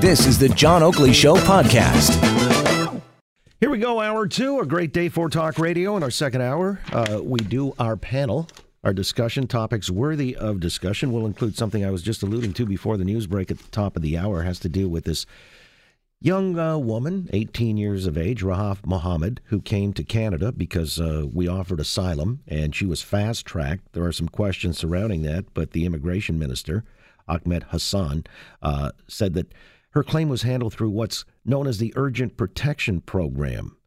This is the John Oakley Show podcast. Here we go, hour two, a great day for talk radio. In our second hour, uh, we do our panel. Our discussion topics worthy of discussion will include something I was just alluding to before the news break at the top of the hour. Has to do with this young uh, woman, 18 years of age, Rahaf Mohammed, who came to Canada because uh, we offered asylum and she was fast tracked. There are some questions surrounding that, but the immigration minister, Ahmed Hussen, uh, said that her claim was handled through what's known as the Urgent Protection Program.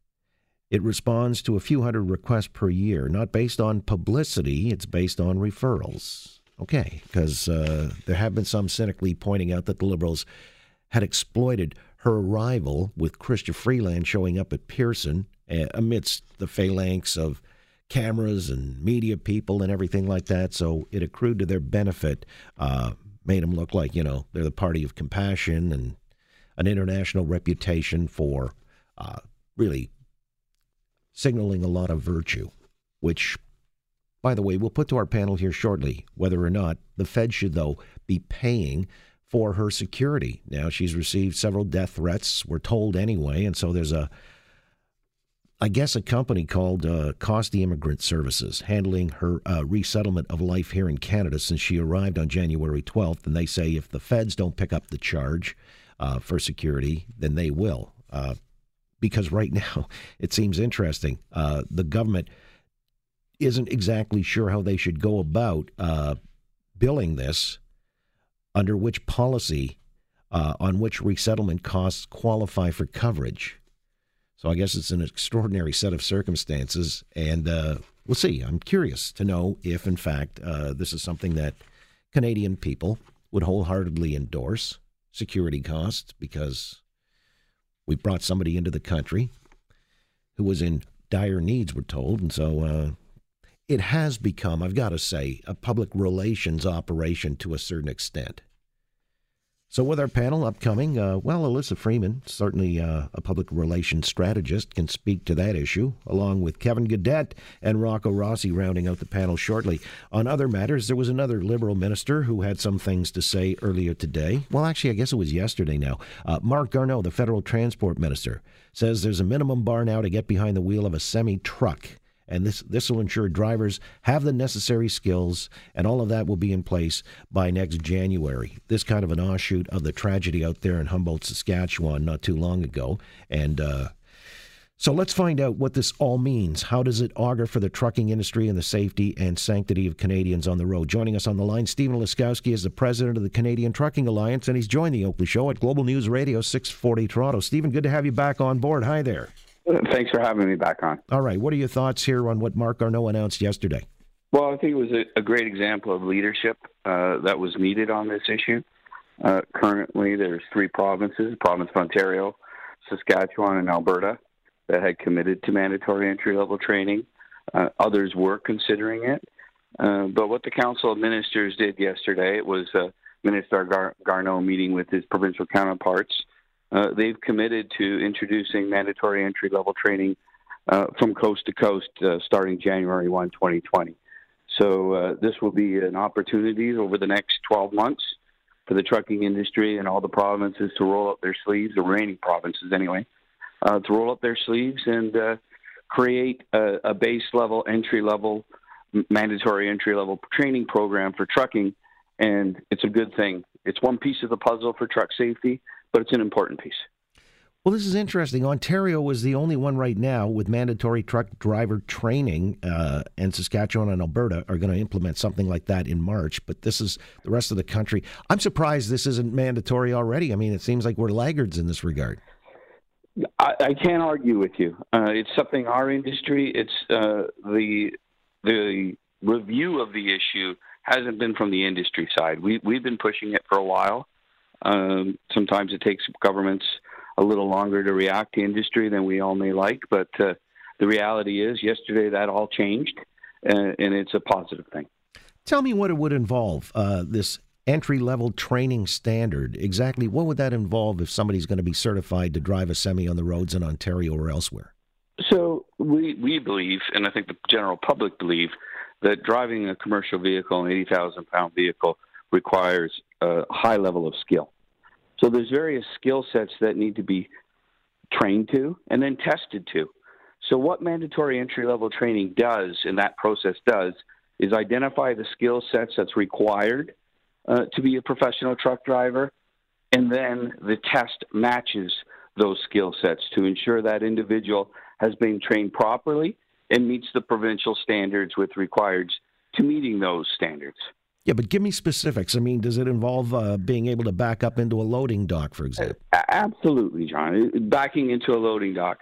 It responds to a few hundred requests per year, not based on publicity, it's based on referrals. Okay, because uh, there have been some cynically pointing out that the Liberals had exploited her arrival with Chrystia Freeland showing up at Pearson uh, amidst the phalanx of cameras and media people and everything like that. So it accrued to their benefit, uh, made them look like, you know, they're the party of compassion and an international reputation for uh, really signaling a lot of virtue, which, by the way, we'll put to our panel here shortly whether or not the Fed should, though, be paying for her security. Now, she's received several death threats, we're told anyway, and so there's a I guess a company called uh, Immigrant Services handling her uh, resettlement of life here in Canada since she arrived on January 12th. And they say if the feds don't pick up the charge, uh, for security, then they will. Uh, because right now, it seems interesting. Uh, the government isn't exactly sure how they should go about uh, billing this, under which policy, uh, on which resettlement costs qualify for coverage. So I guess it's an extraordinary set of circumstances, and uh, we'll see. I'm curious to know if, in fact, this is something that Canadian people would wholeheartedly endorse security costs because we brought somebody into the country who was in dire needs, we're told. And so uh, it has become, I've got to say, a public relations operation to a certain extent. So, with our panel upcoming, uh, well, Alyssa Freeman, certainly uh, a public relations strategist, can speak to that issue, along with Kevin Gaudette and Rocco Rossi rounding out the panel shortly. On other matters, there was another Liberal minister who had some things to say earlier today. Well, actually, I guess it was yesterday now. Uh, Marc Garneau, the federal transport minister, says there's a minimum bar now to get behind the wheel of a semi truck and this this will ensure drivers have the necessary skills, and all of that will be in place by next January. This kind of an offshoot of the tragedy out there in Humboldt, Saskatchewan, not too long ago, and. Uh, so let's find out what this all means. How does it augur for the trucking industry and the safety and sanctity of Canadians on the road? Joining us on the line, Stephen Laskowski is the president of the Canadian Trucking Alliance, and he's joined the Oakley Show at Global News Radio 640 Toronto. Stephen, good to have you back on board. Hi there. Thanks for having me back on. All right. What are your thoughts here on what Marc Garneau announced yesterday? Well, I think it was a, a great example of leadership uh, that was needed on this issue. Uh, currently, there's three provinces: province of Ontario, Saskatchewan, and Alberta, that had committed to mandatory entry-level training. Uh, others were considering it, uh, but what the Council of Ministers did yesterday it was uh, Minister Gar- Garneau meeting with his provincial counterparts uh, they've committed to introducing mandatory entry level training uh, from coast to coast uh, starting January 1, 2020. So uh, this will be an opportunity over the next 12 months for the trucking industry and all the provinces to roll up their sleeves, the remaining provinces anyway, uh, to roll up their sleeves and uh, create a, a base level, entry level, mandatory entry level training program for trucking. And it's a good thing. It's one piece of the puzzle for truck safety but it's an important piece. Well, this is interesting. Ontario was the only one right now with mandatory truck driver training, uh, and Saskatchewan and Alberta are going to implement something like that in March. But this is the rest of the country. I'm surprised this isn't mandatory already. I mean, it seems like we're laggards in this regard. I, I can't argue with you. Uh, it's something our industry. It's uh, the the review of the issue hasn't been from the industry side. We we've been pushing it for a while. Um, sometimes it takes governments a little longer to react to industry than we all may like. But uh, the reality is, yesterday that all changed, and, and, it's a positive thing. Tell me what it would involve uh, this entry level training standard. Exactly what would that involve if somebody's going to be certified to drive a semi on the roads in Ontario or elsewhere? So we we believe, and I think the general public believe, that driving a commercial vehicle, an eighty thousand pound vehicle, requires a high level of skill. So there's various skill sets that need to be trained to and then tested to. So what mandatory entry level training does, and that process does, is identify the skill sets that's required uh, to be a professional truck driver, and then the test matches those skill sets to ensure that individual has been trained properly and meets the provincial standards with required to meeting those standards. Yeah, but give me specifics. I mean, does it involve uh, being able to back up into a loading dock, for example? Absolutely, John. Backing into a loading dock,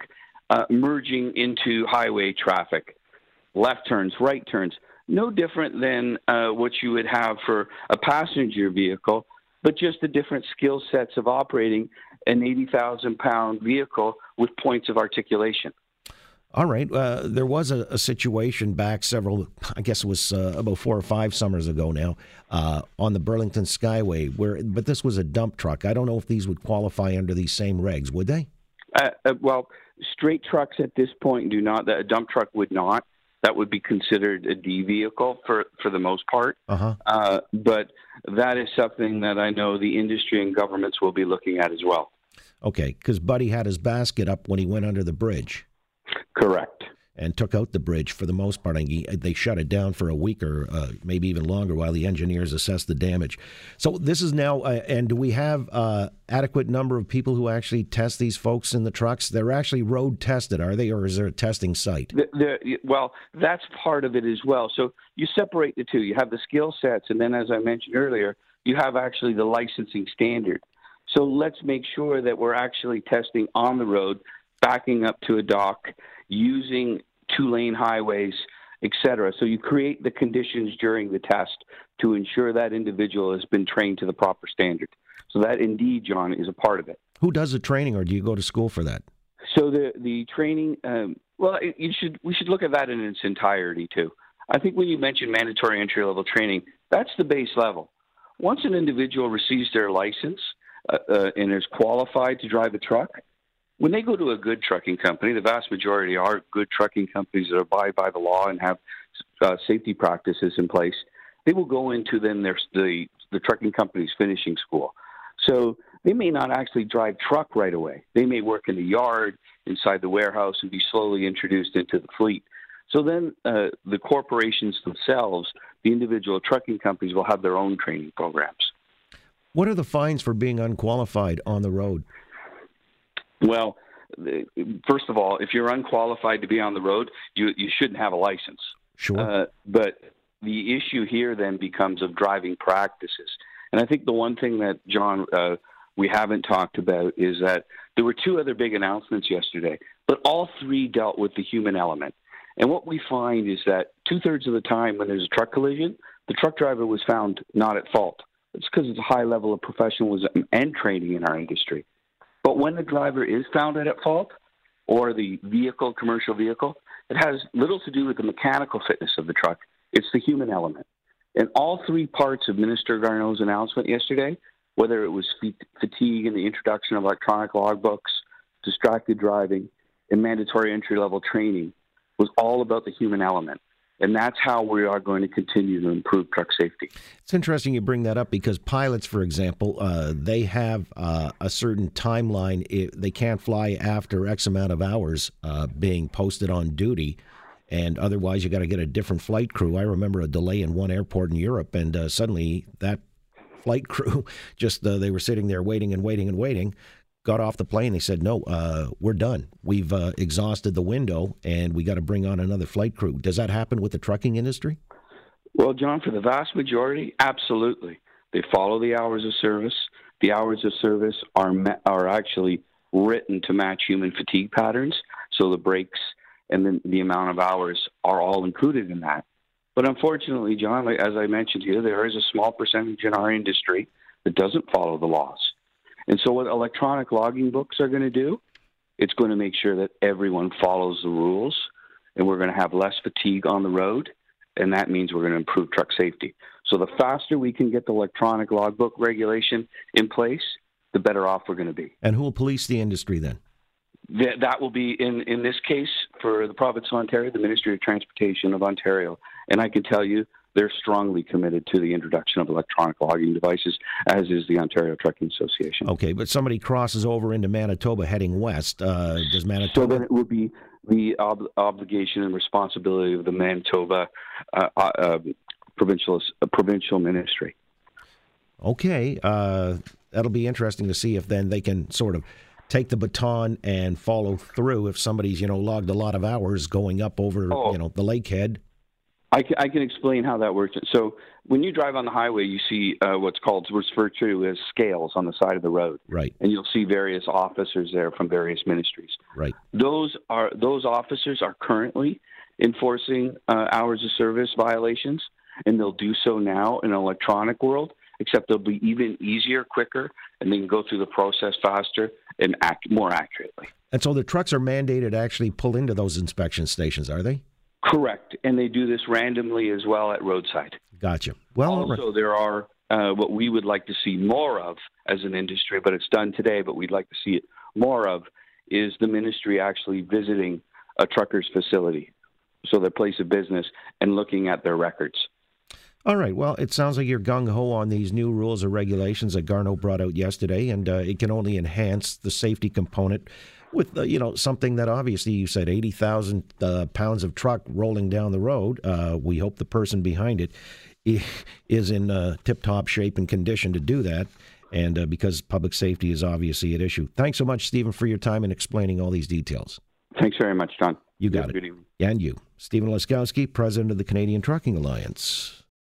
uh, merging into highway traffic, left turns, right turns. No different than uh, what you would have for a passenger vehicle, but just the different skill sets of operating an 80,000 pound vehicle with points of articulation. All right. Uh, there was a, a, situation back several, I guess it was uh, about four or five summers ago now, uh, on the Burlington Skyway, where, but this was a dump truck. I don't know if these would qualify under these same regs, would they? Uh, uh, well, straight trucks at this point do not. A dump truck would not. That would be considered a D vehicle for, for the most part. Uh-huh. Uh, but that is something that I know the industry and governments will be looking at as well. Okay, because Buddy had his basket up when he went under the bridge. Correct. And took out the bridge for the most part. They shut it down for a week or uh, maybe even longer while the engineers assessed the damage. So this is now, uh, and do we have uh, adequate number of people who actually test these folks in the trucks? They're actually road tested, are they, or is there a testing site? The, the, well, that's part of it as well. So you separate the two. You have the skill sets, and then, as I mentioned earlier, you have actually the licensing standard. So let's make sure that we're actually testing on the road backing up to a dock, using two lane highways, etc. So you create the conditions during the test to ensure that individual has been trained to the proper standard. So that indeed, John, is a part of it. Who does the training, or do you go to school for that? So the the training, um, well, you should we should look at that in its entirety too. I think when you mention mandatory entry level training, that's the base level. Once an individual receives their license uh, uh, and is qualified to drive a truck, when they go to a good trucking company, the vast majority are good trucking companies that abide by the law and have uh, safety practices in place. They will go into then their the the trucking company's finishing school. So they may not actually drive truck right away. They may work in the yard, inside the warehouse, and be slowly introduced into the fleet. So then uh, the corporations themselves, the individual trucking companies, will have their own training programs. What are the fines for being unqualified on the road? Well, first of all, if you're unqualified to be on the road, you you shouldn't have a license. Sure. Uh, but the issue here then becomes of driving practices, and I think the one thing that John uh, we haven't talked about is that there were two other big announcements yesterday, but all three dealt with the human element. And what we find is that two thirds of the time when there's a truck collision, the truck driver was found not at fault. It's because it's a high level of professionalism and training in our industry. But when the driver is found at fault, or the vehicle, commercial vehicle, it has little to do with the mechanical fitness of the truck. It's the human element. And all three parts of Minister Garneau's announcement yesterday, whether it was fatigue and the introduction of electronic logbooks, distracted driving, and mandatory entry level training, was all about the human element. And that's how we are going to continue to improve truck safety. It's interesting you bring that up because pilots, for example, uh, they have uh, a certain timeline. they can't fly after X amount of hours uh, being posted on duty. And otherwise, you got to get a different flight crew. I remember a delay in one airport in Europe, and uh, suddenly that flight crew just uh, they were sitting there waiting and waiting and waiting got off the plane. They said, "No, uh, we're done. We've uh, exhausted the window, and we got to bring on another flight crew." Does that happen with the trucking industry? Well, John, for the vast majority, absolutely. They follow the hours of service. The hours of service are are actually written to match human fatigue patterns, so the breaks and the, the amount of hours are all included in that. But unfortunately, John, as I mentioned here, there is a small percentage in our industry that doesn't follow the laws. And so, what electronic logging books are going to do, it's going to make sure that everyone follows the rules, and we're going to have less fatigue on the road, and that means we're going to improve truck safety. So, the faster we can get the electronic logbook regulation in place, the better off we're going to be. And who will police the industry then? That, that will be, in, in this case, for the province of Ontario, the Ministry of Transportation of Ontario. And I can tell you, they're strongly committed to the introduction of electronic logging devices, as is the Ontario Trucking Association. Okay, but somebody crosses over into Manitoba heading west. Uh, does Manitoba? So then it would be the ob- obligation and responsibility of the Manitoba uh, uh, provincial provincial ministry. Okay, uh, that'll be interesting to see if then they can sort of take the baton and follow through if somebody's you know logged a lot of hours going up over oh. you know the lakehead I can, I can explain how that works. So when you drive on the highway, you see uh, what's called referred to as scales on the side of the road. Right. And you'll see various officers there from various ministries. Right. Those are those officers are currently enforcing uh, hours of service violations, and they'll do so now in an electronic world. Except they'll be even easier, quicker, and they can go through the process faster and act more accurately. And so the trucks are mandated to actually pull into those inspection stations, are they? Correct, and they do this randomly as well at roadside. Gotcha. Well, also there are uh, what we would like to see more of as an industry, but it's done today. But we'd like to see it more of is the ministry actually visiting a trucker's facility, so their place of business, and looking at their records. All right. Well, it sounds like you're gung ho on these new rules or regulations that Garneau brought out yesterday, and uh, it can only enhance the safety component with uh, you know something that obviously you said 80,000 uh, pounds of truck rolling down the road. Uh, we hope the person behind it is in uh, tip-top shape and condition to do that. And uh, because public safety is obviously at issue. Thanks so much, Stephen, for your time in explaining all these details. Thanks very much, John. You got it. And you, Stephen Laskowski, president of the Canadian Trucking Alliance.